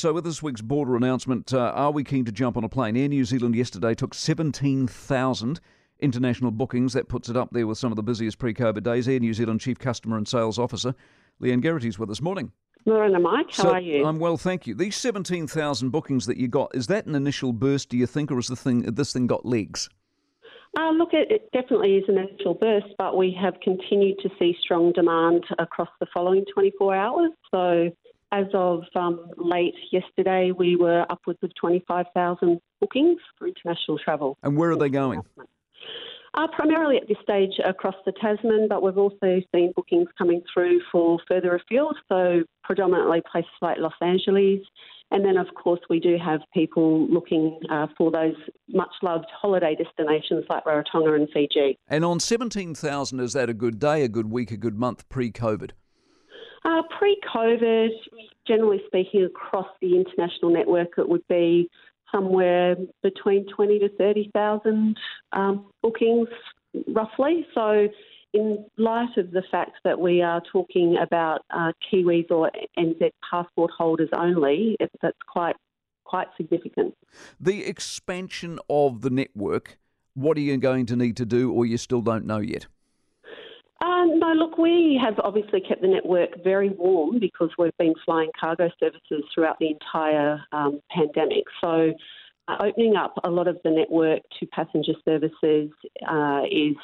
So, with this week's border announcement, uh, are we keen to jump on a plane? Air New Zealand yesterday took 17,000 international bookings. That puts it up there with some of the busiest pre COVID days. Air New Zealand Chief Customer and Sales Officer Leanne Geraghty's with us. This morning. Morning, Mike. How so, are you? I'm well, thank you. These 17,000 bookings that you got, is that an initial burst, do you think, or has the thing, this thing got legs? Uh, look, it, it, definitely is an initial burst, but we have continued to see strong demand across the following 24 hours. So, as of um, late yesterday, we were upwards of 25,000 bookings for international travel. And where are they going? Uh, primarily at this stage across the Tasman, but we've also seen bookings coming through for further afield, so predominantly places like Los Angeles. And then, of course, we do have people looking uh, for those much loved holiday destinations like Rarotonga and Fiji. And on 17,000, is that a good day, a good week, a good month pre COVID? Uh, pre COVID, generally speaking, across the international network, it would be somewhere between 20 to 30,000 um, bookings, roughly. So, in light of the fact that we are talking about uh, Kiwis or NZ passport holders only, it, that's quite quite significant. The expansion of the network. What are you going to need to do, or you still don't know yet? No, look, we have obviously kept the network very warm because we've been flying cargo services throughout the entire um, pandemic. So, uh, opening up a lot of the network to passenger services uh, is,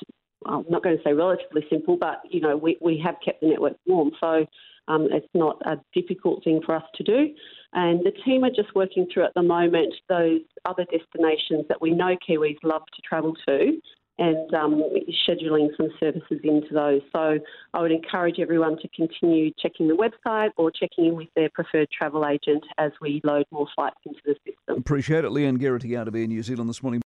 I'm not going to say relatively simple, but you know we, we have kept the network warm. So, um, it's not a difficult thing for us to do. And the team are just working through at the moment those other destinations that we know Kiwis love to travel to and um, scheduling some services into those. So I would encourage everyone to continue checking the website or checking in with their preferred travel agent as we load more flights into the system. Appreciate it. Leanne Geraghty out of Air New Zealand this morning.